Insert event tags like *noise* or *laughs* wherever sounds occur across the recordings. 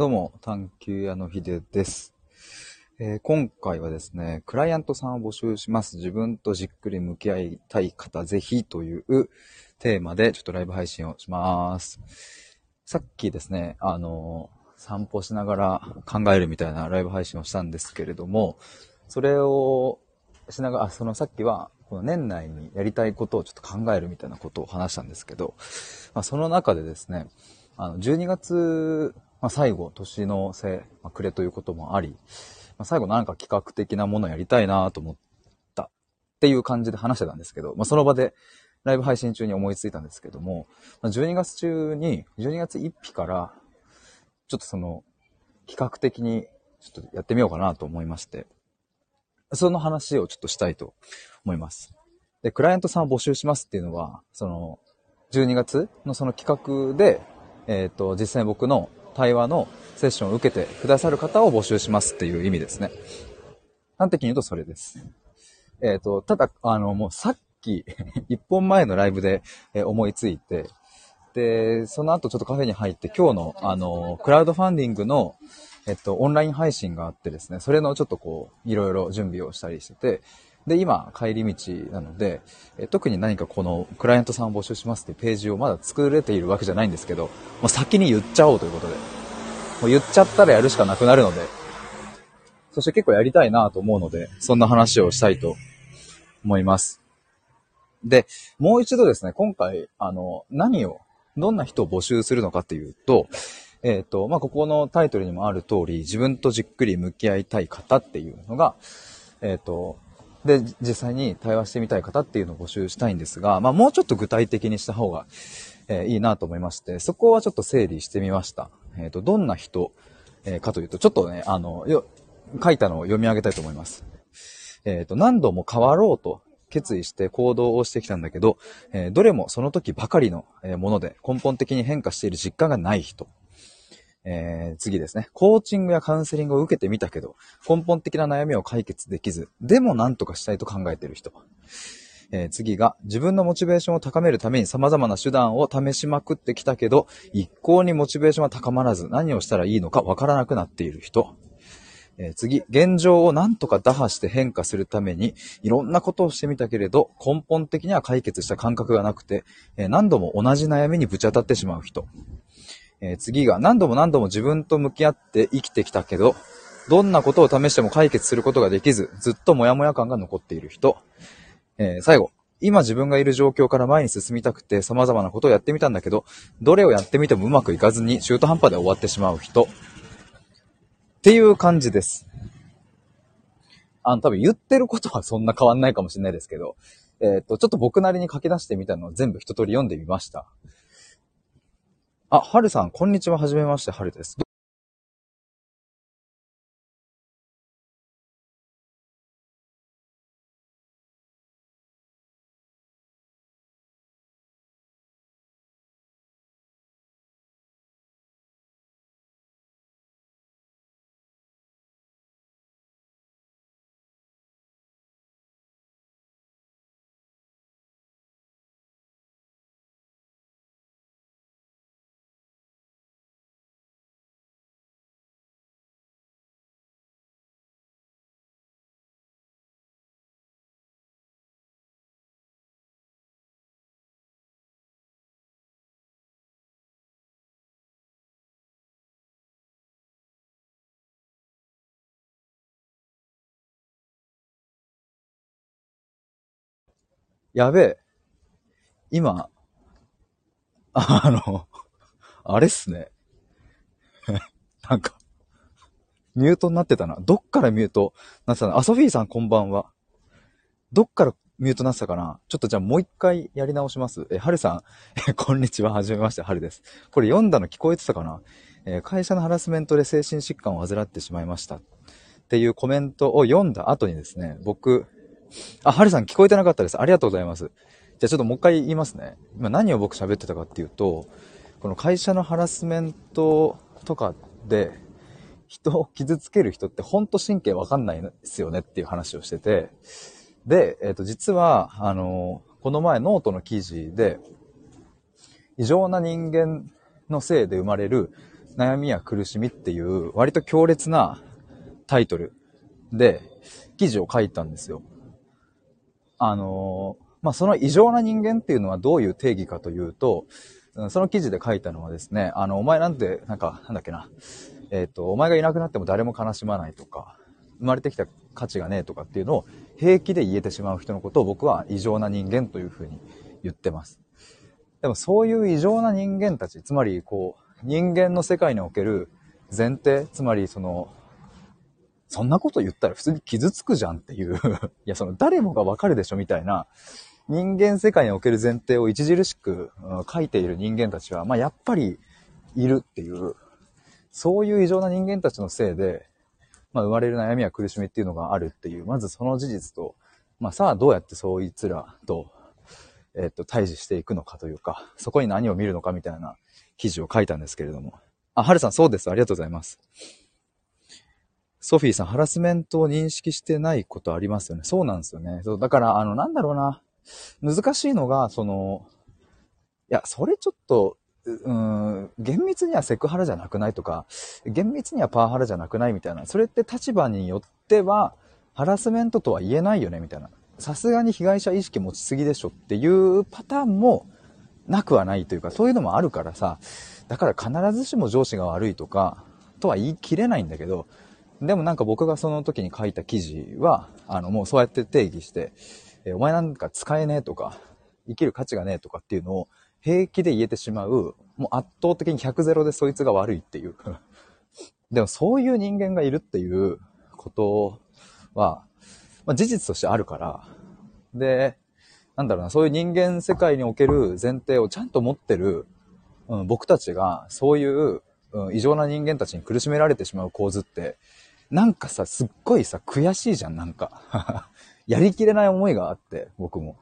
どうも、探求屋のひでです、えー今回はですね、クライアントさんを募集します。自分とじっくり向き合いたい方、ぜひというテーマでちょっとライブ配信をします。さっきですね、あのー散歩しながら考えるみたいなライブ配信をしたんですけれども、それをしながら、そのさっきは、この年内にやりたいことをちょっと考えるみたいなことを話したんですけど、まあ、その中でですね、あの、12月、まあ、最後、年の瀬、まあ、暮れということもあり、まあ、最後なんか企画的なものやりたいなと思ったっていう感じで話してたんですけど、まあ、その場でライブ配信中に思いついたんですけども、まあ、12月中に、12月1日から、ちょっとその、企画的にちょっとやってみようかなと思いまして、その話をちょっとしたいと思います。で、クライアントさんを募集しますっていうのは、その、12月のその企画で、えっ、と、実際僕の対話のセッションを受けてくださる方を募集しますっていう意味ですね。端的に言うとそれです。えっ、と、ただ、あの、もうさっき、*laughs* 一本前のライブで思いついて、で、その後ちょっとカフェに入って今日の、あの、クラウドファンディングの、えっと、オンライン配信があってですね、それのちょっとこう、いろいろ準備をしたりしてて、で、今、帰り道なので、え特に何かこの、クライアントさんを募集しますっていうページをまだ作れているわけじゃないんですけど、もう先に言っちゃおうということで、もう言っちゃったらやるしかなくなるので、そして結構やりたいなと思うので、そんな話をしたいと思います。で、もう一度ですね、今回、あの、何を、どんな人を募集するのかっていうと、えっ、と、まあ、ここのタイトルにもある通り、自分とじっくり向き合いたい方っていうのが、えっ、と、で、実際に対話してみたい方っていうのを募集したいんですが、まあ、もうちょっと具体的にした方が、えーいいなと思いまして、そこはちょっと整理してみました。えっ、と、どんな人、えーかというと、ちょっとね、あの、よ、書いたのを読み上げたいと思います。えっ、と、何度も変わろうと決意して行動をしてきたんだけど、えどれもその時ばかりのもので根本的に変化している実感がない人。えー次ですね。コーチングやカウンセリングを受けてみたけど、根本的な悩みを解決できず、でも何とかしたいと考えている人。えー次が、自分のモチベーションを高めるために様々な手段を試しまくってきたけど、一向にモチベーションは高まらず、何をしたらいいのかわからなくなっている人。え次、現状を何とか打破して変化するために、いろんなことをしてみたけれど、根本的には解決した感覚がなくて、え何度も同じ悩みにぶち当たってしまう人。えー次が、何度も何度も自分と向き合って生きてきたけど、どんなことを試しても解決することができず、ずっとモヤモヤ感が残っている人。えー最後、今自分がいる状況から前に進みたくて様々なことをやってみたんだけど、どれをやってみてもうまくいかずに中途半端で終わってしまう人。っていう感じです。あの、多分言ってることはそんな変わんないかもしれないですけど、えっ、と、ちょっと僕なりに書き出してみたのを全部一通り読んでみました。あ、はるさん、こんにちは。はじめまして、はるです。やべえ。今、あの、あれっすね。*laughs* なんか、ミュートになってたな。どっからミュートなってたの？あ、ソフィーさんこんばんは。どっからミュートなってたかな？ちょっとじゃあもう一回やり直します。え、はるさん、え、こんにちは。はじめまして、はるです。これ読んだの聞こえてたかな？え会社のハラスメントで精神疾患を患ってしまいました。っていうコメントを読んだ後にですね、僕、あ、はるさん聞こえてなかったです。ありがとうございます。じゃあちょっともう一回言いますね。今何を僕喋ってたかっていうと、この会社のハラスメントとかで、人を傷つける人ってほんと神経わかんないですよねっていう話をしてて、で、えっ、と、実は、あの、この前ノートの記事で、異常な人間のせいで生まれる悩みや苦しみっていう割と強烈なタイトルで記事を書いたんですよ。あの、まあ、その異常な人間っていうのはどういう定義かというと、その記事で書いたのはですね、あの、お前なんて、なんか、なんだっけな、えっ、ー、と、お前がいなくなっても誰も悲しまないとか、生まれてきた価値がねえとかっていうのを平気で言えてしまう人のことを僕は異常な人間というふうに言ってます。でもそういう異常な人間たち、つまりこう、人間の世界における前提、つまりその、そんなこと言ったら普通に傷つくじゃんっていう *laughs* いや、その誰もがわかるでしょみたいな、人間世界における前提を著しく書いている人間たちは、まあやっぱりいるっていう、そういう異常な人間たちのせいで、まあ生まれる悩みや苦しみっていうのがあるっていう、まずその事実と、まあさあどうやってそいつらと、えっと、対峙していくのかというか、そこに何を見るのかみたいな記事を書いたんですけれども。あ、はるさん、そうです。ありがとうございます。ソフィーさん、ハラスメントを認識してないことありますよね。そうなんですよね。そう、だから、あの、なんだろうな。難しいのが、その、いや、それちょっと、うん、厳密にはセクハラじゃなくないとか、厳密にはパワハラじゃなくないみたいな。それって立場によっては、ハラスメントとは言えないよね、みたいな。さすがに被害者意識持ちすぎでしょっていうパターンも、なくはないというか、そういうのもあるからさ、だから必ずしも上司が悪いとか、とは言い切れないんだけど、でもなんか僕がその時に書いた記事は、あの、もうそうやって定義して、えお前なんか使えねえとか、生きる価値がねえとかっていうのを平気で言えてしまう、もう圧倒的に100ゼロでそいつが悪いっていう。*laughs* でもそういう人間がいるっていうことは、まあ、事実としてあるから、で、なんだろうな、そういう人間世界における前提をちゃんと持ってる、うん、僕たちが、そういう、うん、異常な人間たちに苦しめられてしまう構図って、なんかさ、すっごいさ、悔しいじゃん、なんか。*laughs* やりきれない思いがあって、僕も。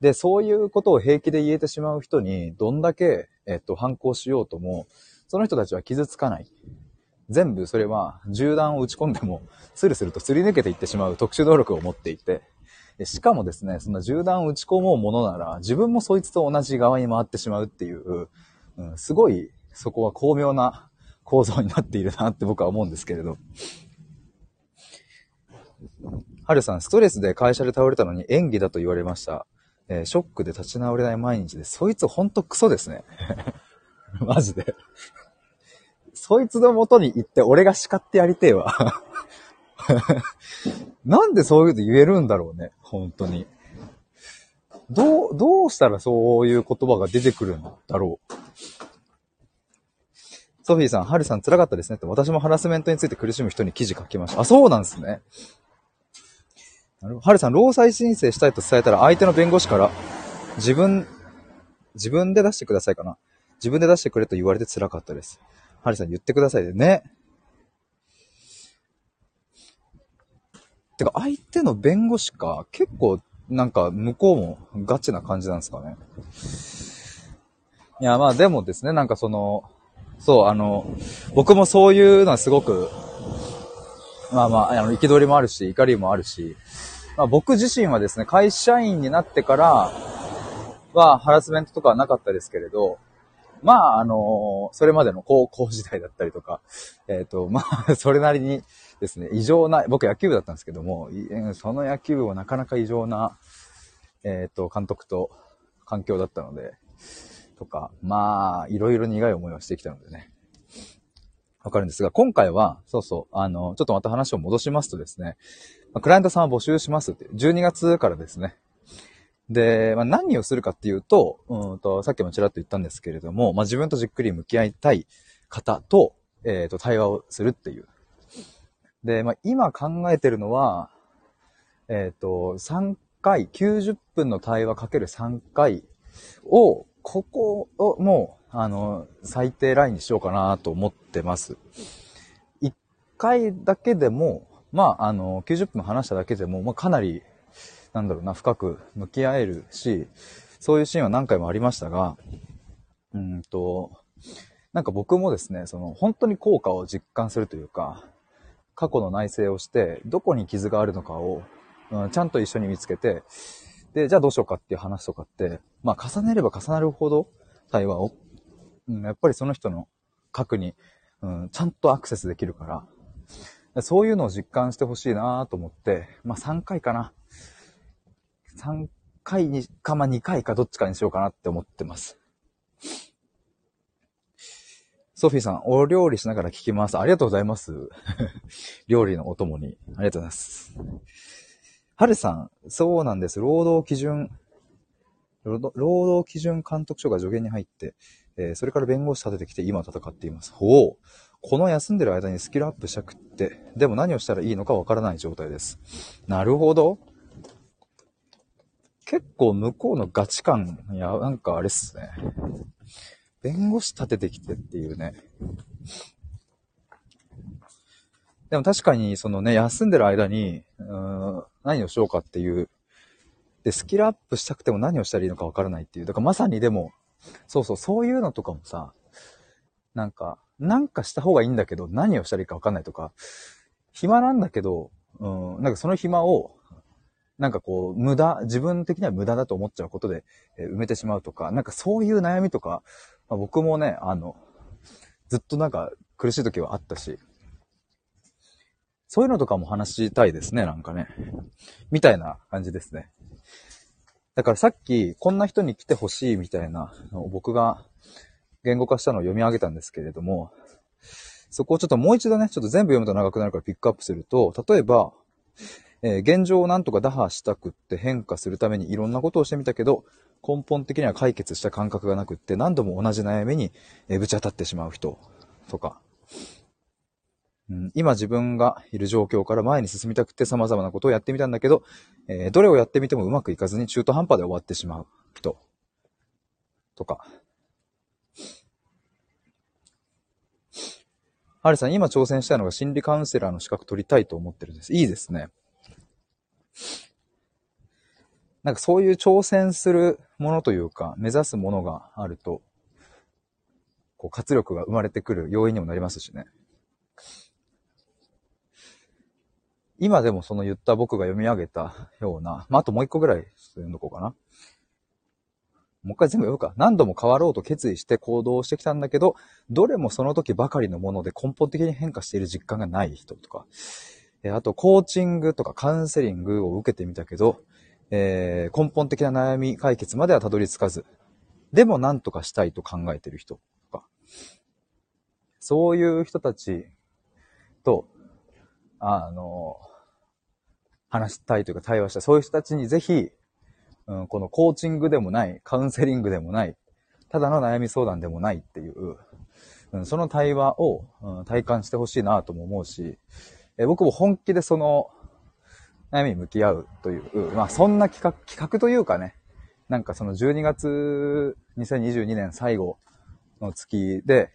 で、そういうことを平気で言えてしまう人に、どんだけ、えっと、反抗しようとも、その人たちは傷つかない。全部それは、銃弾を撃ち込んでも、スルスルとすり抜けていってしまう特殊能力を持っていて、しかもですね、そんな銃弾を撃ち込もうものなら、自分もそいつと同じ側に回ってしまうっていう、うん、すごい、そこは巧妙な構造になっているなって僕は思うんですけれど。はるさん、ストレスで会社で倒れたのに演技だと言われました。えー、ショックで立ち直れない毎日で、そいつほんとクソですね。*laughs* マジで。そいつの元に行って俺が叱ってやりてえわ。*laughs* なんでそういうこと言えるんだろうね。本当に。どう、どうしたらそういう言葉が出てくるんだろう。ソフィーさん、ハルさん辛かったですねって、私もハラスメントについて苦しむ人に記事書きました。あ、そうなんですね。なるほど。ハルさん、労災申請したいと伝えたら、相手の弁護士から、自分、自分で出してくださいかな。自分で出してくれと言われて辛かったです。ハルさん、言ってくださいでね。てか、相手の弁護士か、結構、なんか、向こうもガチな感じなんですかね。いや、まあでもですね、なんかその、そう、あの、僕もそういうのはすごく、まあまあ、あの、憤りもあるし、怒りもあるし、まあ僕自身はですね、会社員になってからは、ハラスメントとかはなかったですけれど、まあ、あの、それまでの高校時代だったりとか、えっ、ー、と、まあ、*laughs* それなりにですね、異常な、僕野球部だったんですけども、その野球部はなかなか異常な、えっ、ー、と、監督と環境だったので、とか、まあ、いろいろ苦い思いをしてきたのでね。わかるんですが、今回は、そうそう、あの、ちょっとまた話を戻しますとですね、クライアントさんを募集しますって、12月からですね。で、まあ、何をするかっていうと、うんと、さっきもちらっと言ったんですけれども、まあ、自分とじっくり向き合いたい方と、えっ、ー、と、対話をするっていうで、まあ、今考えてるのは、えっ、ー、と、3回、90分の対話かける3回を、ここをもう、あの、最低ラインにしようかなと思ってます。1回だけでも、まあ、あの、90分話しただけでも、まあ、かなり、なんだろうな、深く向き合えるし、そういうシーンは何回もありましたが、うんと、なんか僕もですね、その、本当に効果を実感するというか、過去の内省をして、どこに傷があるのかを、うん、ちゃんと一緒に見つけて、で、じゃあどうしようかっていう話とかって、まあ重ねれば重なるほど対話を、うん、やっぱりその人の核に、うん、ちゃんとアクセスできるから、そういうのを実感してほしいなと思って、まあ3回かな。3回にか、まあ2回かどっちかにしようかなって思ってます。ソフィーさん、お料理しながら聞きます。ありがとうございます。*laughs* 料理のお供に。ありがとうございます。はるさん、そうなんです。労働基準、労働基準監督署が助言に入って、えー、それから弁護士立ててきて今戦っています。ほう。この休んでる間にスキルアップしたくって、でも何をしたらいいのかわからない状態です。なるほど。結構向こうのガチ感、いや、なんかあれっすね。弁護士立ててきてっていうね。でも確かに、そのね、休んでる間に、うん、何をしようかっていう。で、スキルアップしたくても何をしたらいいのかわからないっていう。だからまさにでも、そうそう、そういうのとかもさ、なんか、なんかした方がいいんだけど、何をしたらいいかわかんないとか、暇なんだけど、うん、なんかその暇を、なんかこう、無駄、自分的には無駄だと思っちゃうことで、え埋めてしまうとか、なんかそういう悩みとか、まあ、僕もね、あの、ずっとなんか苦しい時はあったし、そういうのとかも話したいですね、なんかね。みたいな感じですね。だからさっき、こんな人に来てほしいみたいなのを僕が言語化したのを読み上げたんですけれども、そこをちょっともう一度ね、ちょっと全部読むと長くなるからピックアップすると、例えば、えー、現状をなんとか打破したくって変化するためにいろんなことをしてみたけど、根本的には解決した感覚がなくって何度も同じ悩みにぶち当たってしまう人とか、うん、今自分がいる状況から前に進みたくて様々なことをやってみたんだけど、えー、どれをやってみてもうまくいかずに中途半端で終わってしまう人とか。ハリさん、今挑戦したいのが心理カウンセラーの資格取りたいと思ってるんです。いいですね。なんかそういう挑戦するものというか、目指すものがあると、こう活力が生まれてくる要因にもなりますしね。今でもその言った僕が読み上げた *laughs* ような、まあ、あともう一個ぐらい読んどこうかな。もう一回全部読むか。何度も変わろうと決意して行動してきたんだけど、どれもその時ばかりのもので根本的に変化している実感がない人とか、えあとコーチングとかカウンセリングを受けてみたけど、えー、根本的な悩み解決まではたどり着かず、でも何とかしたいと考えてる人とか、そういう人たちと、あの、話したいというか対話したい。そういう人たちにぜひ、うん、このコーチングでもない、カウンセリングでもない、ただの悩み相談でもないっていう、うん、その対話を、うん、体感してほしいなとも思うし、え僕も本気でその、悩みに向き合うという、まあそんな企画、企画というかね、なんかその12月2022年最後の月で、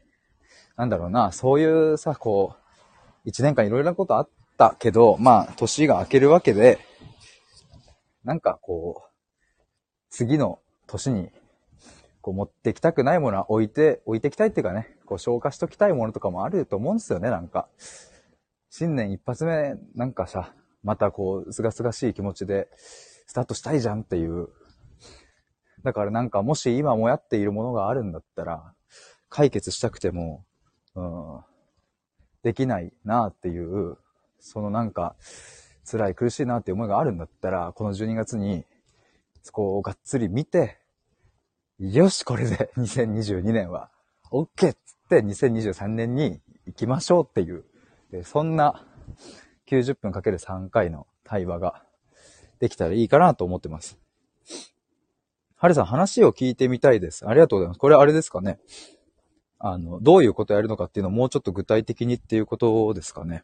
なんだろうな、そういうさ、こう、1年間いろいろなことあったけど、まあ年が明けるわけで、なんかこう、次の年にこう持ってきたくないものは置いて、置いてきたいっていうかね、こう消化しときたいものとかもあると思うんですよね、なんか。新年一発目、なんかさ、またこう、すがすがしい気持ちでスタートしたいじゃんっていう。だからなんかもし今もやっているものがあるんだったら、解決したくても、うん、できないなっていう、そのなんか、辛い苦しいなって思いがあるんだったら、この12月に、そこをがっつり見て、よし、これで *laughs* 2022年は OK! っつって2023年に行きましょうっていう、そんな90分かける3回の対話ができたらいいかなと思ってます。はるさん、話を聞いてみたいです。ありがとうございます。これあれですかね。あの、どういうことやるのかっていうのをもうちょっと具体的にっていうことですかね。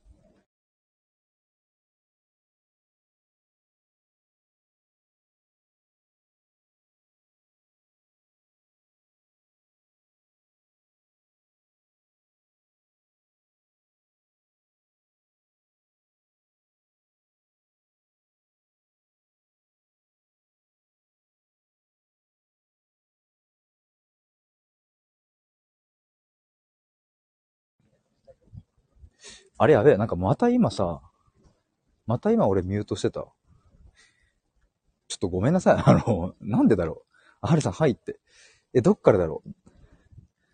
あれやべえ、なんかまた今さ、また今俺ミュートしてた。ちょっとごめんなさい。あの、なんでだろう。あはるさん、はいって。え、どっからだろう。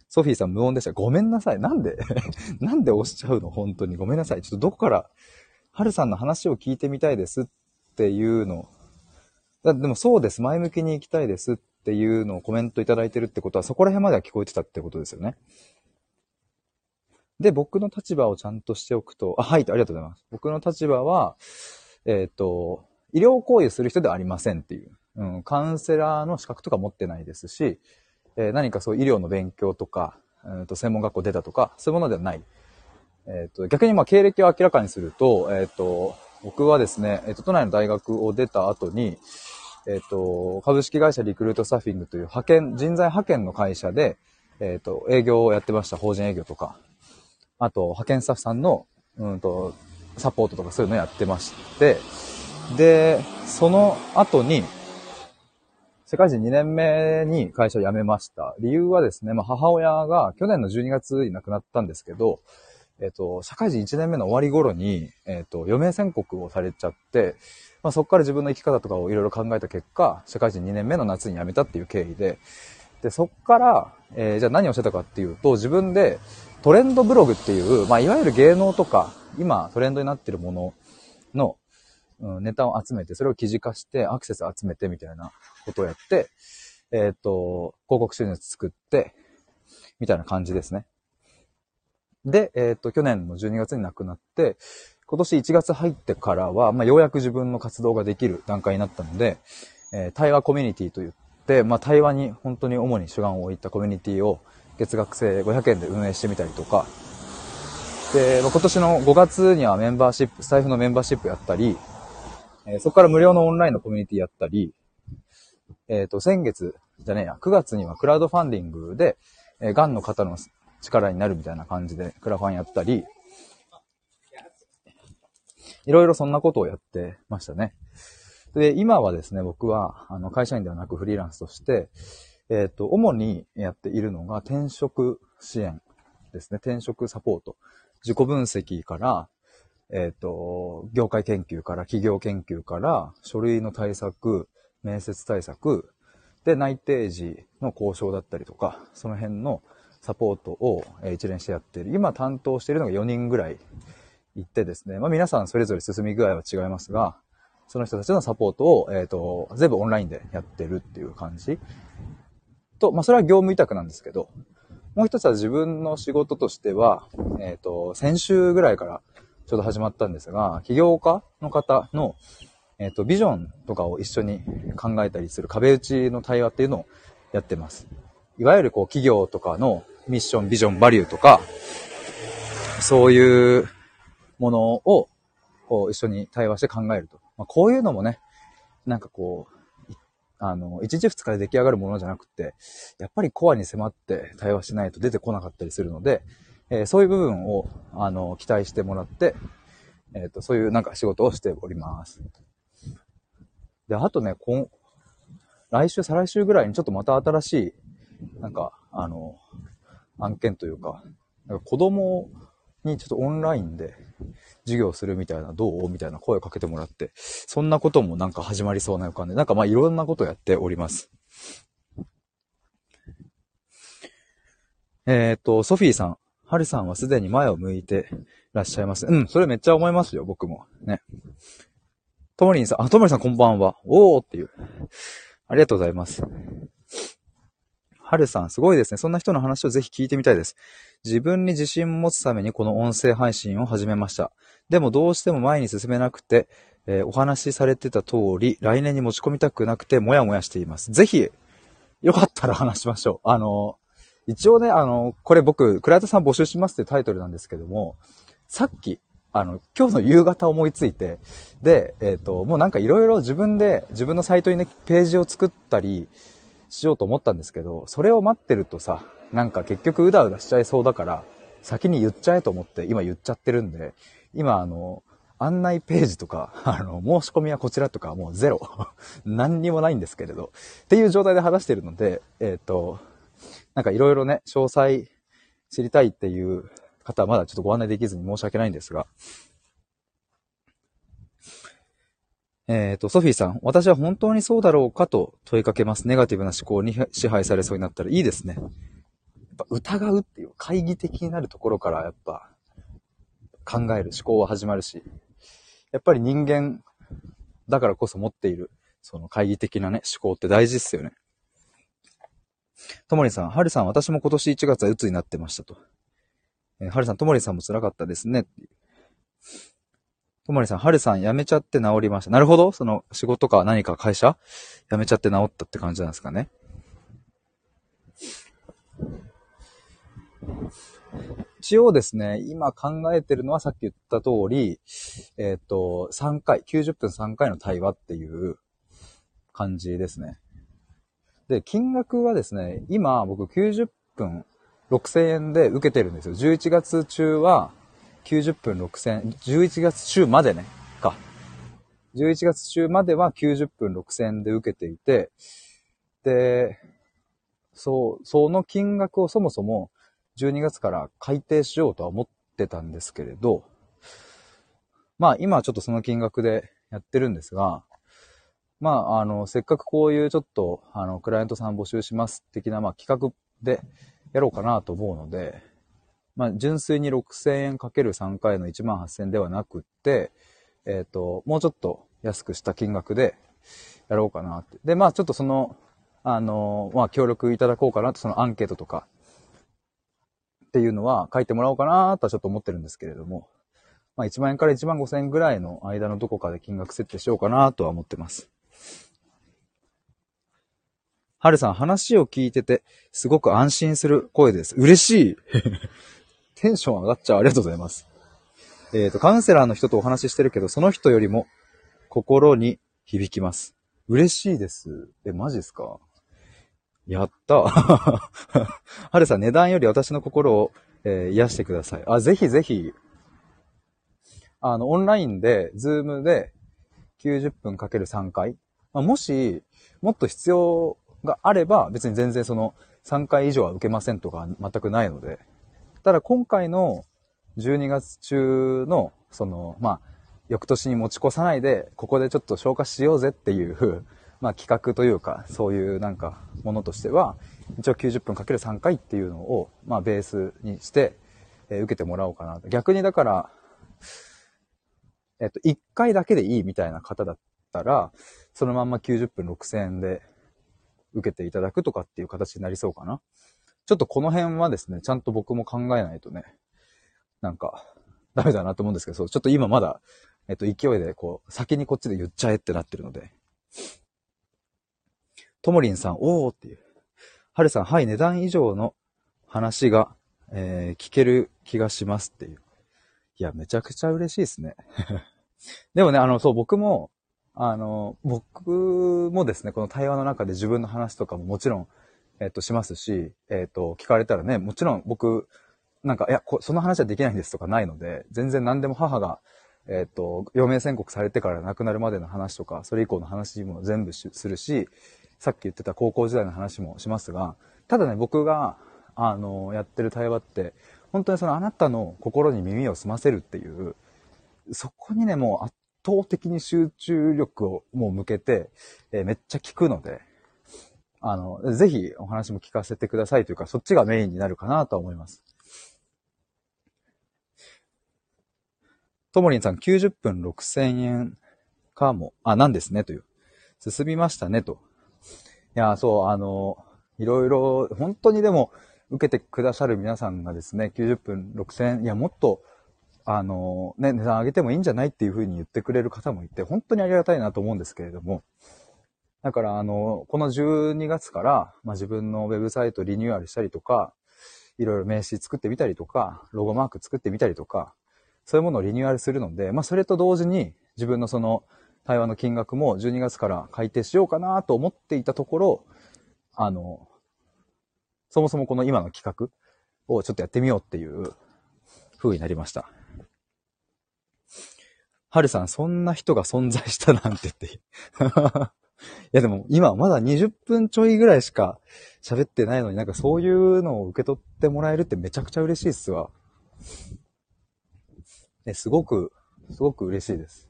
ソフィーさん無音でした。ごめんなさい。なんで？*laughs* なんで押しちゃうの？本当に。ごめんなさい。ちょっとどこから、はるさんの話を聞いてみたいですっていうの。だでもそうです。前向きに行きたいですっていうのをコメントいただいてるってことは、そこら辺までは聞こえてたってことですよね。で、僕の立場をちゃんとしておくと、あ、はい、ありがとうございます。僕の立場は、えっ、ー、と、医療行為する人ではありませんっていう。うん、カウンセラーの資格とか持ってないですし、えー、何かそう医療の勉強とか、えー、と専門学校出たとか、そういうものではない。えっ、ー、と、逆にまあ経歴を明らかにすると、えっ、と、僕はですね、えっ、と、都内の大学を出た後に、えっ、と、株式会社リクルートサーフィングという派遣、人材派遣の会社で、えっ、と、営業をやってました。法人営業とか。あと、派遣スタッフさんの、うんと、サポートとかそういうのやってまして、で、その後に、世界人2年目に会社を辞めました。理由はですね、まあ、母親が去年の12月に亡くなったんですけど、えっ、と、社会人1年目の終わり頃に、えっ、と、余命宣告をされちゃって、まあ、そこから自分の生き方とかをいろいろ考えた結果、社会人2年目の夏に辞めたっていう経緯で、で、そっから、えー、じゃあ何をしてたかっていうと、自分でトレンドブログっていう、まあ、いわゆる芸能とか、今トレンドになってるものの、うん、ネタを集めて、それを記事化して、アクセス集めてみたいなことをやって、えっ、ー、と、広告収入作って、みたいな感じですね。で、えっ、ー、と、去年の12月に亡くなって、今年1月入ってからは、まあ、ようやく自分の活動ができる段階になったので、えー、対話コミュニティといって、まあ、対話に本当に主に主眼を置いたコミュニティを月額制500円で運営してみたりとか、で、今年の5月にはメンバーシップ、財布のメンバーシップやったり、え、そこから無料のオンラインのコミュニティやったり、えっ、ー、と、先月じゃねえや、9月にはクラウドファンディングで、えー、癌の方の力になるみたいな感じでクラファンやったり、いろいろそんなことをやってましたね。で、今はですね、僕は、あの、会社員ではなくフリーランスとして、えっ、ー、と、主にやっているのが転職支援ですね。転職サポート。自己分析から、えっ、ー、と、業界研究から、企業研究から、書類の対策、面接対策、で、内定時の交渉だったりとか、その辺のサポートを一連してやっている。今担当しているのが4人ぐらいいてですね、まあ皆さんそれぞれ進み具合は違いますが、その人たちのサポートを、えっ、ー、と、全部オンラインでやってるっていう感じ。と、まあそれは業務委託なんですけど、もう一つは自分の仕事としては、えっ、ー、と、先週ぐらいからちょうど始まったんですが、起業家の方の、えっ、ー、と、ビジョンとかを一緒に考えたりする壁打ちの対話っていうのをやってます。いわゆるこう企業とかのミッション、ビジョン、バリューとか、そういうものを、こう、一緒に対話して考えると。まあ、こういうのもね、なんかこう、あの、一日二日で出来上がるものじゃなくて、やっぱりコアに迫って対話しないと出てこなかったりするので、えー、そういう部分を、あの、期待してもらって、えっ、ー、と、そういうなんか仕事をしております。で、あとね、今、来週、再来週ぐらいにちょっとまた新しい、なんか、あの、案件というか、なんか子供にちょっとオンラインで授業するみたいな、どう？みたいな声をかけてもらって、そんなこともなんか始まりそうな予感で、なんかまあいろんなことやっております。えっ、と、ソフィーさん。ハルさんはすでに前を向いてらっしゃいます。うん、それめっちゃ思いますよ、僕も。ね。ともりんさん、あ、ともりんさんこんばんは。おーっていう。ありがとうございます。はるさん、すごいですね。そんな人の話をぜひ聞いてみたいです。自分に自信を持つためにこの音声配信を始めました。でもどうしても前に進めなくて、えー、お話しされてた通り、来年に持ち込みたくなくて、もやもやしています。ぜひ、よかったら話しましょう。あの、一応ね、あの、これ僕、クライトさん募集しますっていうタイトルなんですけども、さっき、あの、今日の夕方思いついて、で、えっ、ー、と、もうなんかいろいろ自分で、自分のサイトにね、ページを作ったり、しようと思ったんですけど、それを待ってるとさ、なんか結局うだうだしちゃいそうだから、先に言っちゃえと思って今言っちゃってるんで、今あの、案内ページとか、*laughs* あの、申し込みはこちらとかもうゼロ。*laughs* 何にもないんですけれど。っていう状態で話してるので、えっ、ー、と、なんかいろいろね、詳細知りたいっていう方はまだちょっとご案内できずに申し訳ないんですが、えっ、ー、と、ソフィーさん、私は本当にそうだろうかと問いかけます。ネガティブな思考に支配されそうになったらいいですね。やっぱ疑うっていう、懐疑的になるところからやっぱ考える思考は始まるし、やっぱり人間だからこそ持っている、その懐疑的なね、思考って大事っすよね。ともりさん、はるさん、私も今年1月は鬱になってましたと。え、はるさん、ともりさんも辛かったですね。ともりさん、はるさん辞めちゃって治りました。なるほどその仕事か何か会社？辞めちゃって治ったって感じなんですかね。一応ですね、今考えてるのはさっき言った通り、えっ、ー、と、3回、90分3回の対話っていう感じですね。で、金額はですね、今僕90分6000円で受けてるんですよ。11月中は90分6000、11月中までね、か。11月中までは90分6000円で受けていて、で、そう、その金額をそもそも12月から改定しようとは思ってたんですけれど、まあ今はちょっとその金額でやってるんですが、まああの、せっかくこういうちょっと、あの、クライアントさん募集します的な、まあ企画でやろうかなと思うので、まあ純粋に6000円かける3回の1万8000円ではなくって、えっ、ー、と、もうちょっと安くした金額でやろうかなって。で、まあちょっとその、あの、まあ協力いただこうかなと、そのアンケートとか、っていうのは書いてもらおうかなとはちょっと思ってるんですけれども、まあ1万円から1万5千円ぐらいの間のどこかで金額設定しようかなとは思ってます。はるさん、話を聞いてて、すごく安心する声です。嬉しい *laughs* テンション上がっちゃう。ありがとうございます。えっ、ー、と、カウンセラーの人とお話ししてるけど、その人よりも心に響きます。嬉しいです。え、マジですか？やった *laughs* はるさん、値段より私の心を、えー、癒してください。あ、ぜひぜひ、あの、オンラインで、ズームで90分かける3回。まあ、もし、もっと必要があれば、別に全然その3回以上は受けませんとか全くないので。ただ今回の12月中の、その、まあ、翌年に持ち越さないで、ここでちょっと消化しようぜっていうまあ企画というか、そういうなんかものとしては、一応90分かける3回っていうのを、まあベースにして、えー、受けてもらおうかなと。逆にだから、えっと、1回だけでいいみたいな方だったら、そのまんま90分6000円で受けていただくとかっていう形になりそうかな。ちょっとこの辺はですね、ちゃんと僕も考えないとね、なんか、ダメだなと思うんですけど、そうちょっと今まだ、えっと、勢いでこう、先にこっちで言っちゃえってなってるので、ともりんさん、おーっていう。はるさん、はい、値段以上の話が、えー、聞ける気がしますっていう。いや、めちゃくちゃ嬉しいですね。*laughs* でもね、あの、そう、僕も、あの、僕もですね、この対話の中で自分の話とかももちろん、えっと、しますし、えっと、聞かれたらね、もちろん僕、なんか、いや、その話はできないんですとかないので、全然何でも母が、えっと、余命宣告されてから亡くなるまでの話とか、それ以降の話も全部するし、さっき言ってた高校時代の話もしますが、ただね、僕が、あの、やってる対話って、本当にそのあなたの心に耳を澄ませるっていう、そこにね、もう圧倒的に集中力をもう向けて、えー、めっちゃ聞くので、あの、ぜひお話も聞かせてくださいというか、そっちがメインになるかなと思います。ともりんさん90分6000円かも、あ、なんですねという。進みましたねと。いや、そう、あの、いろいろ、本当にでも、受けてくださる皆さんがですね、90分6000円、いや、もっと、あの、ね、値段上げてもいいんじゃないっていうふうに言ってくれる方もいて、本当にありがたいなと思うんですけれども、だから、あの、この12月から、まあ、自分のウェブサイトリニューアルしたりとか、いろいろ名刺作ってみたりとか、ロゴマーク作ってみたりとか、そういうものをリニューアルするので、まあ、それと同時に、自分のその、対話の金額も12月から改定しようかなと思っていたところ、あの、そもそもこの今の企画をちょっとやってみようっていう風になりました。はるさん、そんな人が存在したなんてってい *laughs* やでも今まだ20分ちょいぐらいしか喋ってないのになんかそういうのを受け取ってもらえるってめちゃくちゃ嬉しいっすわ。え、すごく、すごく嬉しいです。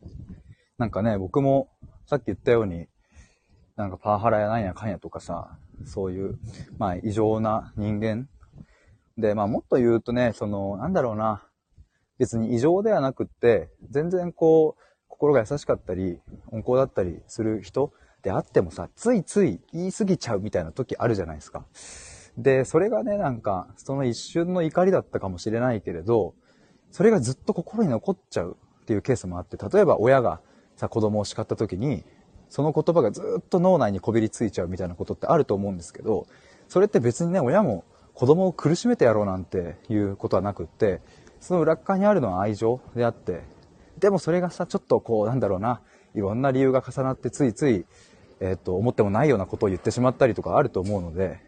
なんかね、僕もさっき言ったように、なんかパワハラやなんやかんやとかさ、そういう、まあ異常な人間で、まあもっと言うとね、その、なんだろうな。別に異常ではなくって、全然こう、心が優しかったり、温厚だったりする人であってもさ、ついつい言い過ぎちゃうみたいな時あるじゃないですか。で、それがね、なんか、その一瞬の怒りだったかもしれないけれど、それがずっと心に残っちゃうっていうケースもあって、例えば親がさ、子供を叱った時に、その言葉がずっと脳内にこびりついちゃうみたいなことってあると思うんですけど、それって別にね、親も子供を苦しめてやろうなんていうことはなくって、その裏側にあるのは愛情であって、でもそれがさ、ちょっとこう、なんだろうな、いろんな理由が重なってついつい、えっ、ー、と、思ってもないようなことを言ってしまったりとかあると思うので、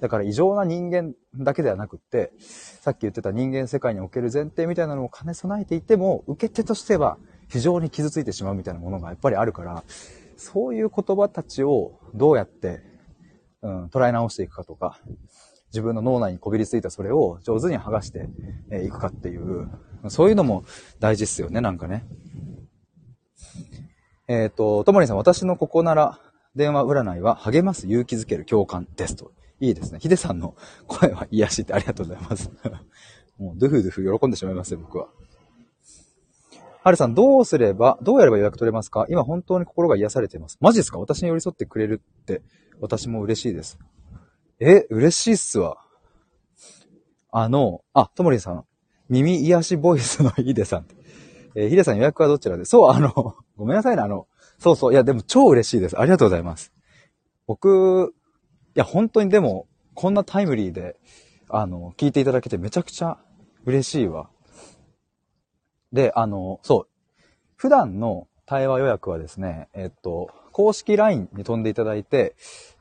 だから異常な人間だけではなくって、さっき言ってた人間世界における前提みたいなのを兼ね備えていても、受け手としては非常に傷ついてしまうみたいなものがやっぱりあるから、そういう言葉たちをどうやって、うん、捉え直していくかとか、自分の脳内にこびりついたそれを上手に剥がしていくかっていう、そういうのも大事っすよね、なんかね。えっ、ー、と、ともりさん、私のここなら電話占いは励ます、勇気づける、共感ですと。いいですね。ヒデさんの声は癒しってありがとうございます。*laughs* もう、ドゥフドゥフ喜んでしまいますよ、僕は。はるさん、どうすれば、どうやれば予約取れますか？今本当に心が癒されています。マジですか？私に寄り添ってくれるって、私も嬉しいです。え、嬉しいっすわ。あの、あ、ともりさん、耳癒しボイスのヒデさん。えー、ヒデさん予約はどちらで？そう、あの、ごめんなさいね、あの、そうそう、いや、でも超嬉しいです。ありがとうございます。僕、いや、本当にでも、こんなタイムリーで、あの、聞いていただけてめちゃくちゃ嬉しいわ。で、あの、そう。普段の対話予約はですね、えっと、公式 LINE に飛んでいただいて、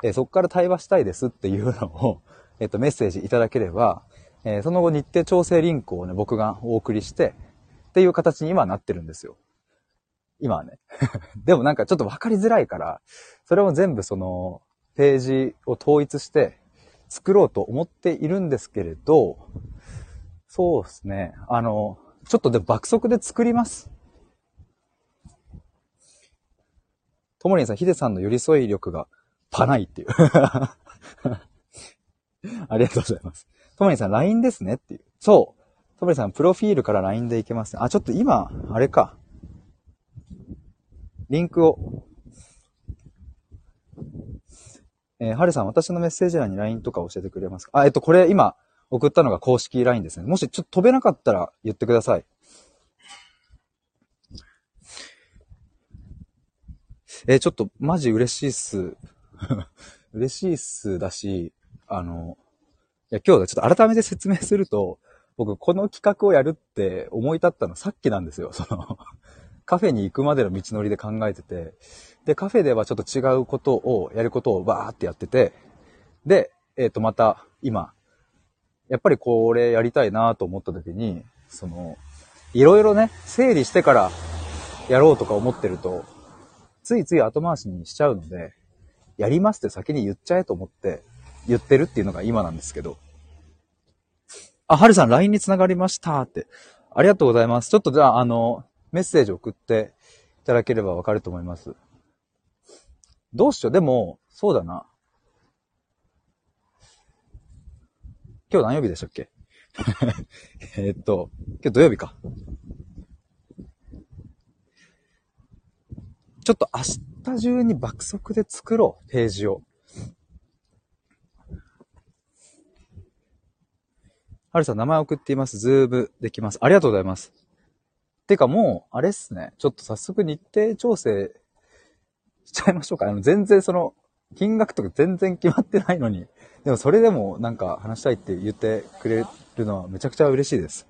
えそこから対話したいですっていうのを、*laughs* えっと、メッセージいただければ、えその後日程調整リンクをね、僕がお送りして、っていう形に今なってるんですよ。今はね。*laughs* でもなんかちょっとわかりづらいから、それを全部その、ページを統一して作ろうと思っているんですけれど、そうですね。あの、ちょっとで爆速で作ります。ともりんさん、ヒデさんの寄り添い力がパないっていう *laughs* ありがとうございます。ともりんさん、LINE ですねっていう。そう。ともりんさん、プロフィールから LINE でいけますね。あ、ちょっと今、あれか。リンクを。えー、はるさん、私のメッセージ欄に LINE とか教えてくれますか？あ、えっと、これ今、送ったのが公式 LINE ですね。もしちょっと飛べなかったら言ってください。えー、ちょっとマジ嬉しいっす。*laughs* 嬉しいっすだし、あの、いや、今日ちょっと改めて説明すると、僕この企画をやるって思い立ったのさっきなんですよ。その *laughs* カフェに行くまでの道のりで考えてて、で、カフェではちょっと違うことを、やることをバーってやってて、で、えっ、ー、と、また今、やっぱりこれやりたいなと思った時に、その、いろいろね、整理してからやろうとか思ってると、ついつい後回しにしちゃうので、やりますって先に言っちゃえと思って言ってるっていうのが今なんですけど。あ、はるさん LINE に繋がりましたって。ありがとうございます。ちょっとじゃあ、あの、メッセージ送っていただければわかると思います。どうしよう。でも、そうだな。今日何曜日でしたっけ？*laughs* えっと、今日土曜日か。ちょっと明日中に爆速で作ろう、ページを。はるさん、名前送っています。ズームできます。ありがとうございます。てかもう、あれっすね。ちょっと早速日程調整しちゃいましょうか。あの、全然その、金額とか全然決まってないのに、でもそれでもなんか話したいって言ってくれるのはめちゃくちゃ嬉しいです。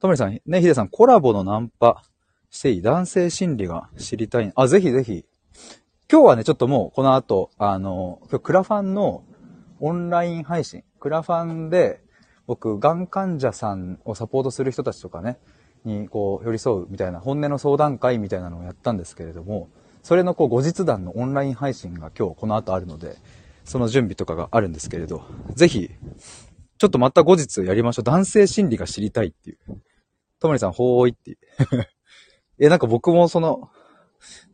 ともりさん、ね、ひでさん、コラボのナンパしていい男性心理が知りたい。あ、ぜひぜひ。今日はね、ちょっともうこの後、あの、今日クラファンのオンライン配信、クラファンで僕、がん患者さんをサポートする人たちとかね、にこう寄り添うみたいな本音の相談会みたいなのをやったんですけれども、それのこう後日談のオンライン配信が今日この後あるので、その準備とかがあるんですけれど、ぜひ、ちょっとまた後日やりましょう。男性心理が知りたいっていう。ともりさん、ほーいっていう。*laughs* え、なんか僕もその、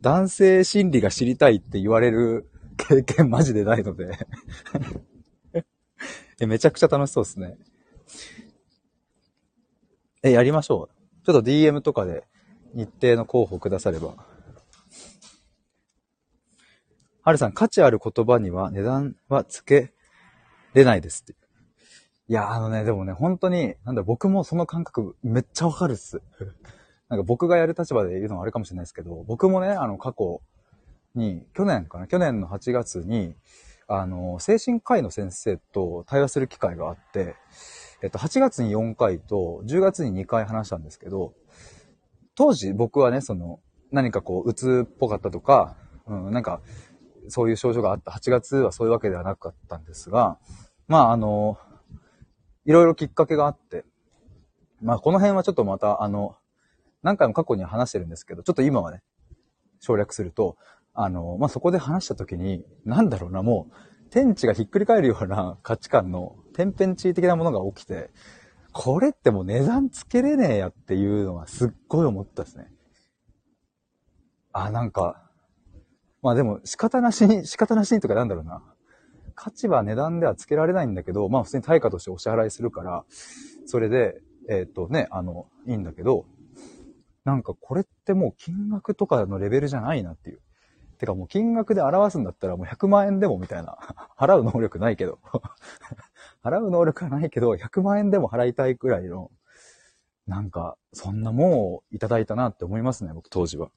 男性心理が知りたいって言われる経験マジでないので *laughs* え、めちゃくちゃ楽しそうですね。え、やりましょう。ちょっと DM とかで日程の候補くだされば。はるさん、価値ある言葉には値段はつけれないですって。いや、あのね、でもね、本当に、なんだ、僕もその感覚めっちゃわかるっす。*laughs* なんか僕がやる立場で言うのはあれかもしれないですけど、僕もね、あの、過去に、去年かな、去年の8月に、あの、精神科医の先生と対話する機会があって、えっと、8月に4回と、10月に2回話したんですけど、当時僕はね、その、何かこう、うつっぽかったとか、うん、なんか、そういう症状があった8月はそういうわけではなかったんですが、まあ、あの、いろいろきっかけがあって、まあ、この辺はちょっとまた、あの、何回も過去に話してるんですけど、ちょっと今はね、省略すると、あの、まあ、そこで話した時に、なんだろうな、もう、天地がひっくり返るような価値観の天変地異的なものが起きて、これってもう値段つけれねえやっていうのはすっごい思ったですね。あ、なんか、まあでも仕方なしに、仕方なしにとかなんだろうな。価値は値段ではつけられないんだけど、まあ普通に対価としてお支払いするから、それで、えっ、とね、あの、いいんだけど、なんかこれってもう金額とかのレベルじゃないなっていう。てかもう金額で表すんだったらもう100万円でもみたいな。*laughs* 払う能力ないけど。*laughs* 払う能力はないけど、100万円でも払いたいくらいの、なんか、そんなもんをいただいたなって思いますね、僕当時は。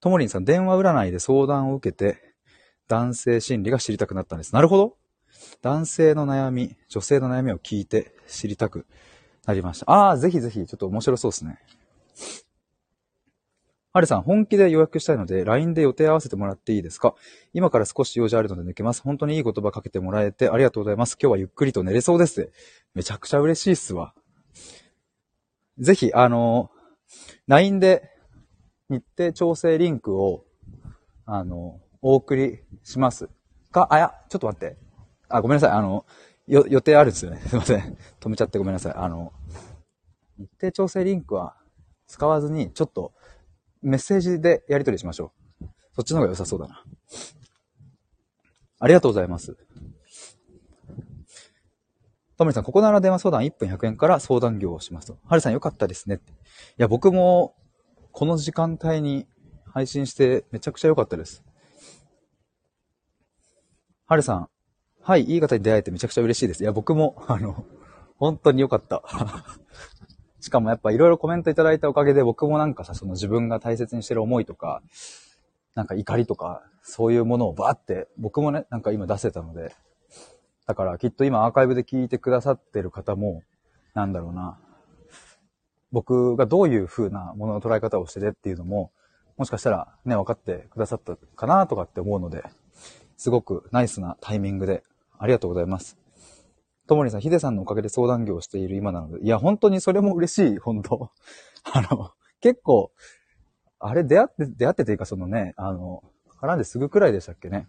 ともりんさん、電話占いで相談を受けて、男性心理が知りたくなったんです。なるほど。男性の悩み、女性の悩みを聞いて知りたくなりました。ああ、ぜひぜひ、ちょっと面白そうですね。はるさん、本気で予約したいので、LINE で予定合わせてもらっていいですか？今から少し用事あるので抜けます。本当にいい言葉かけてもらえてありがとうございます。今日はゆっくりと寝れそうです。めちゃくちゃ嬉しいっすわ。ぜひ、あの、LINE で日程調整リンクを、あの、お送りします。か、あ、や、ちょっと待って。あ、ごめんなさい。あの、よ、予定あるんですよね。*laughs* すいません。止めちゃってごめんなさい。あの、日程調整リンクは使わずに、ちょっと、メッセージでやり取りしましょう。そっちの方が良さそうだな。ありがとうございます。ともりさん、ここなら電話相談1分100円から相談業をしますと。はるさんよかったですね。いや、僕も、この時間帯に配信してめちゃくちゃ良かったです。はるさん、はい、いい方に出会えてめちゃくちゃ嬉しいです。いや、僕も、あの、本当に良かった。しかもやっぱいろいろコメントいただいたおかげで僕もなんかさ、その自分が大切にしてる思いとか、なんか怒りとか、そういうものをバーって僕もね、なんか今出せたので、だからきっと今アーカイブで聞いてくださってる方も、なんだろうな、僕がどういう風なものの捉え方をしててっていうのも、もしかしたらね、分かってくださったかなとかって思うので、すごくナイスなタイミングでありがとうございます。ともりさん、ヒデさんのおかげで相談業をしている今なので、いや、本当にそれも嬉しい、本当 *laughs* あの、結構、あれ出会って、出会ってというかそのね、あの、絡んですぐくらいでしたっけね。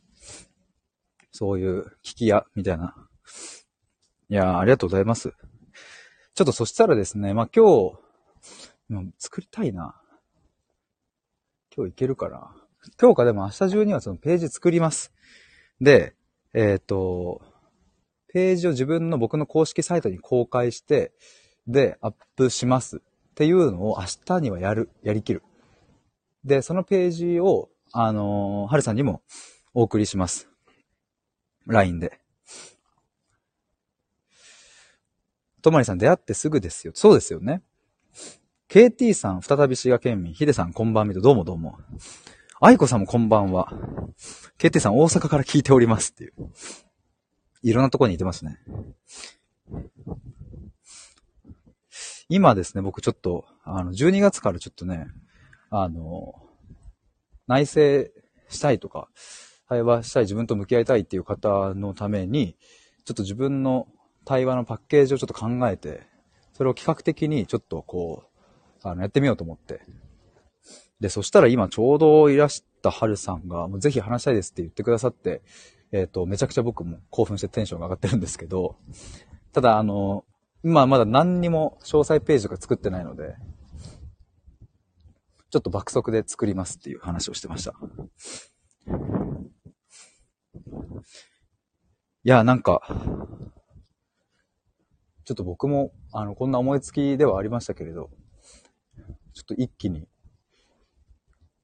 そういう聞き屋みたいな。いやありがとうございます。ちょっとそしたらですね、まあ、今日、作りたいな。今日いけるかな。今日かでも明日中にはそのページ作ります。で、えっ、ー、と、ページを自分の僕の公式サイトに公開して、で、アップしますっていうのを明日にはやる、やりきる。で、そのページを、あのー、はるさんにもお送りします。LINE で。とまりさん出会ってすぐですよ。そうですよね。KT さん、再び滋賀県民。ヒデさん、こんばんみと、どうもどうも。愛子さんもこんばんは。KT さん、大阪から聞いておりますっていう。いろんなとこにいてますね。今ですね、僕ちょっと、あの、12月からちょっとね、あの、内省したいとか、対話したい、自分と向き合いたいっていう方のために、ちょっと自分の対話のパッケージをちょっと考えて、それを企画的にちょっとこう、あの、やってみようと思って。で、そしたら今ちょうどいらした春さんが、もうぜひ話したいですって言ってくださって、えっ、ー、と、めちゃくちゃ僕も興奮してテンションが上がってるんですけど、ただ、あの、今まだ何にも詳細ページとか作ってないので、ちょっと爆速で作りますっていう話をしてました。いや、なんか、ちょっと僕も、あの、こんな思いつきではありましたけれど、ちょっと一気に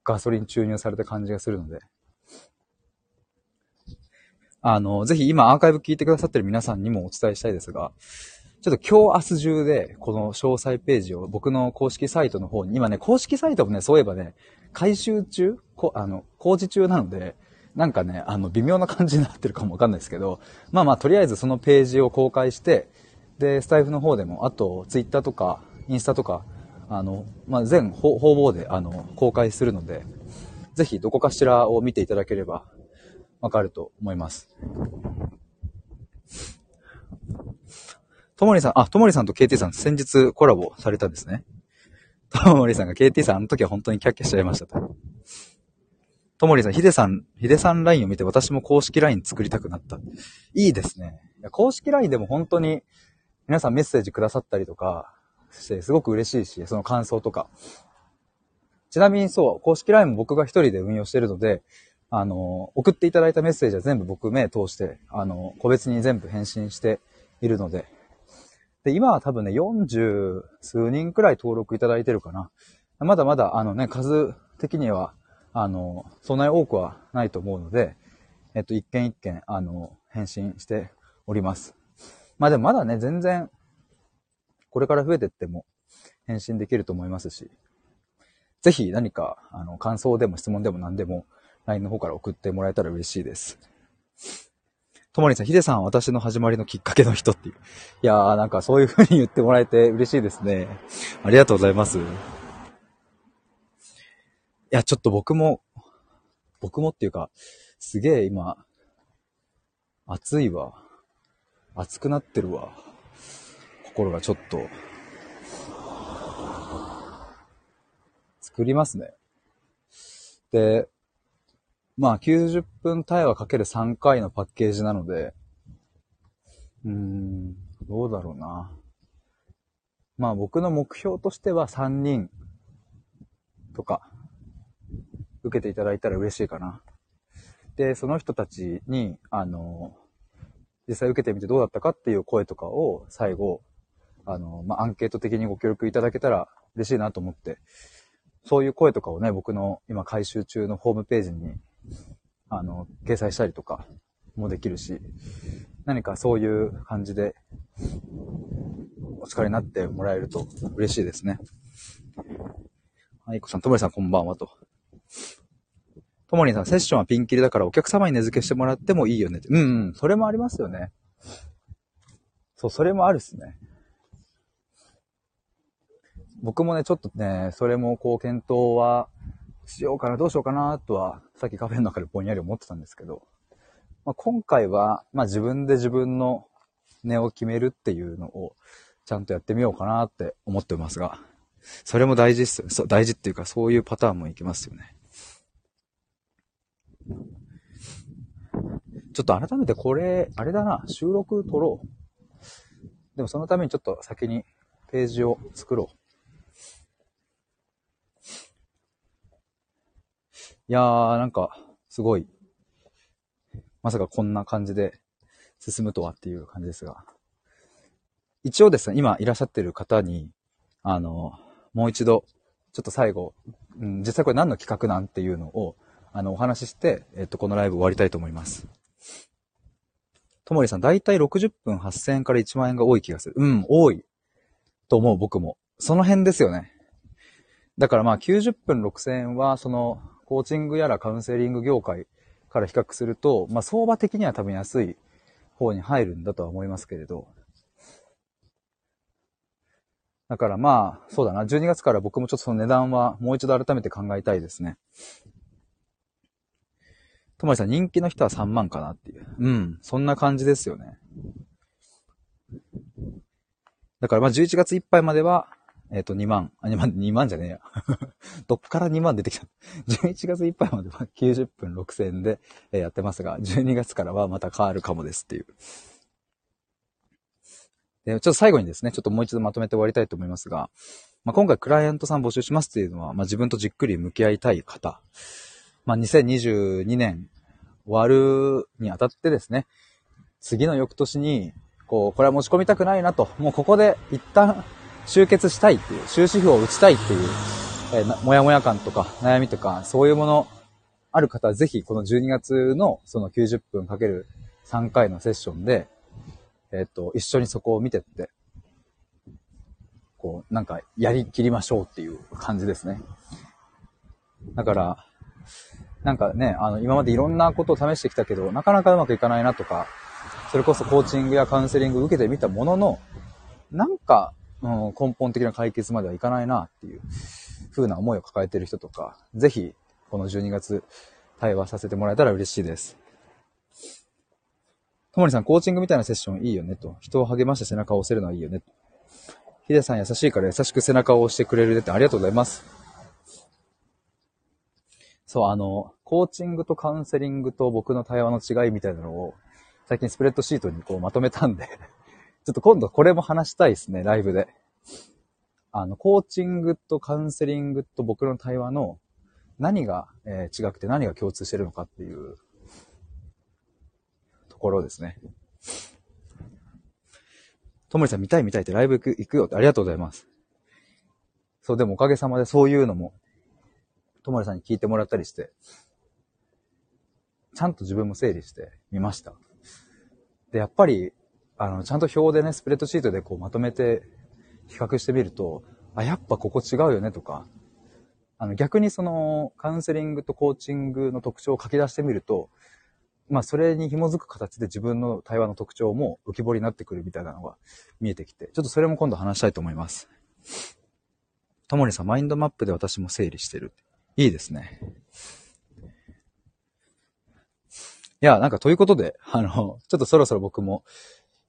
ガソリン注入された感じがするので、あの、ぜひ今アーカイブ聞いてくださってる皆さんにもお伝えしたいですが、ちょっと今日明日中で、この詳細ページを僕の公式サイトの方に、今ね、公式サイトもね、そういえばね、回収中？こあの、工事中なので、なんかね、あの、微妙な感じになってるかもわかんないですけど、まあまあ、とりあえずそのページを公開して、で、スタイフの方でも、あと、ツイッターとか、インスタとか、あの、まあ、全方々で、あの、公開するので、ぜひどこかしらを見ていただければ、わかると思います。ともりさん、あ、ともりさんと KT さん先日コラボされたんですね。ともりさんが KT さん、あの時は本当にキャッキャしちゃいましたと。ともりさん、ヒデさん、ヒデさん LINE を見て私も公式 LINE 作りたくなった。いいですね。公式 LINE でも本当に皆さんメッセージくださったりとかしてすごく嬉しいし、その感想とか。ちなみにそう、公式 LINE も僕が一人で運用してるので、あの、送っていただいたメッセージは全部僕目通して、あの、個別に全部返信しているので、で、今は多分ね、40数人くらい登録いただいてるかな。まだまだ、あのね、数的にはあの、そんなに多くはないと思うので、えっと、一件一件、あの、返信しております。まあでもまだね、全然、これから増えてっても返信できると思いますし、ぜひ何か、あの、感想でも質問でも何でも、LINE の方から送ってもらえたら嬉しいです。ともりさん、ヒデさん私の始まりのきっかけの人っていう。いやー、なんかそういう風に言ってもらえて嬉しいですね。ありがとうございます。いや、ちょっと僕も、僕もっていうか、すげえ今、暑いわ。暑くなってるわ。心がちょっと、作りますね。で、まあ90分対話かける3回のパッケージなので、うーん、どうだろうな。まあ僕の目標としては3人とか、受けていただいたら嬉しいかな。で、その人たちに、あの、実際受けてみてどうだったかっていう声とかを最後、あの、まあ、アンケート的にご協力いただけたら嬉しいなと思って、そういう声とかをね、僕の今回収中のホームページに、あの、掲載したりとかもできるし、何かそういう感じで、お力になってもらえると嬉しいですね。はい、こさん、ともりさんこんばんはと。ともりんさん、セッションはピンキリだからお客様に値付けしてもらってもいいよねって。うんうん、それもありますよね。そう、それもあるっすね。僕もね、ちょっとね、それもこう検討はしようかな、どうしようかな、とは、さっきカフェの中でぼんやり思ってたんですけど、まあ、今回は、まあ自分で自分の値を決めるっていうのをちゃんとやってみようかなって思ってますが、それも大事っすよ。そう、大事っていうかそういうパターンもいきますよね。ちょっと改めてこれ、あれだな、収録撮ろう。でもそのためにちょっと先にページを作ろう。いやー、なんか、すごい。まさかこんな感じで進むとはっていう感じですが。一応ですね、今いらっしゃってる方に、あの、もう一度、ちょっと最後、うん、実際これ何の企画なんていうのを、あの、お話しして、えっと、このライブ終わりたいと思います。ともりさん、だいたい60分8000円から1万円が多い気がする。うん、多い。と思う、僕も。その辺ですよね。だからまあ90分6000円は、その、コーチングやらカウンセリング業界から比較すると、まあ相場的には多分安い方に入るんだとは思いますけれど、だからまあ、そうだな。12月から僕もちょっとその値段はもう一度改めて考えたいですね。ともりさん、人気の人は3万かなっていう。うん。そんな感じですよね。だからまあ11月いっぱいまでは、えっ、ー、と2万、あ、2万、2万じゃねえや。*laughs* どっから2万出てきた *laughs* ?11 月いっぱいまでは90分6000円でやってますが、12月からはまた変わるかもですっていう。で、ちょっと最後にですね、ちょっともう一度まとめて終わりたいと思いますが、まあ、今回クライアントさん募集しますっていうのは、まあ、自分とじっくり向き合いたい方まあ、2022年終わるにあたってですね、次の翌年に、こう、これは持ち込みたくないなと、もうここで一旦集結したいっていう、終止符を打ちたいっていう、えー、もやもや感とか悩みとか、そういうものある方はぜひこの12月のその90分かける3回のセッションで、えっ、と、一緒にそこを見てって、こう、なんかやりきりましょうっていう感じですね。だから、なんかね、あの、今までいろんなことを試してきたけど、なかなかうまくいかないなとか、それこそコーチングやカウンセリング受けてみたものの、なんか、うん、根本的な解決まではいかないなっていう風な思いを抱えている人とか、ぜひ、この12月、対話させてもらえたら嬉しいです。ともりさん、コーチングみたいなセッションいいよねと。人を励まして背中を押せるのはいいよねと。ヒデさん優しいから優しく背中を押してくれるってありがとうございます。そう、あの、コーチングとカウンセリングと僕の対話の違いみたいなのを、最近スプレッドシートにこうまとめたんでちょっと今度これも話したいですね、ライブで。あの、コーチングとカウンセリングと僕の対話の何が、えー、違くて何が共通してるのかっていうところですね。ともりさん見たい見たいってライブ行く行くよってありがとうございます。そう、でもおかげさまでそういうのも、ともりさんに聞いてもらったりして、ちゃんと自分も整理してみました。で、やっぱり、あの、ちゃんと表でね、スプレッドシートでこうまとめて比較してみると、あ、やっぱここ違うよねとか、あの、逆にその、カウンセリングとコーチングの特徴を書き出してみると、まあ、それに紐づく形で自分の対話の特徴も浮き彫りになってくるみたいなのが見えてきて、ちょっとそれも今度話したいと思います。ともりさん、マインドマップで私も整理してる。いいですね。いや、なんかということで、あの、ちょっとそろそろ僕も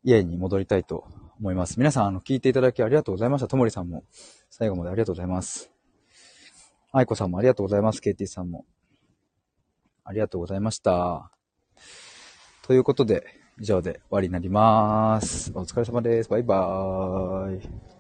家に戻りたいと思います。皆さん、あの、聞いていただきありがとうございました。ともりさんも最後までありがとうございます。愛子さんもありがとうございます。KT さんも。ありがとうございました。ということで、以上で終わりになります。お疲れ様です。バイバーイ。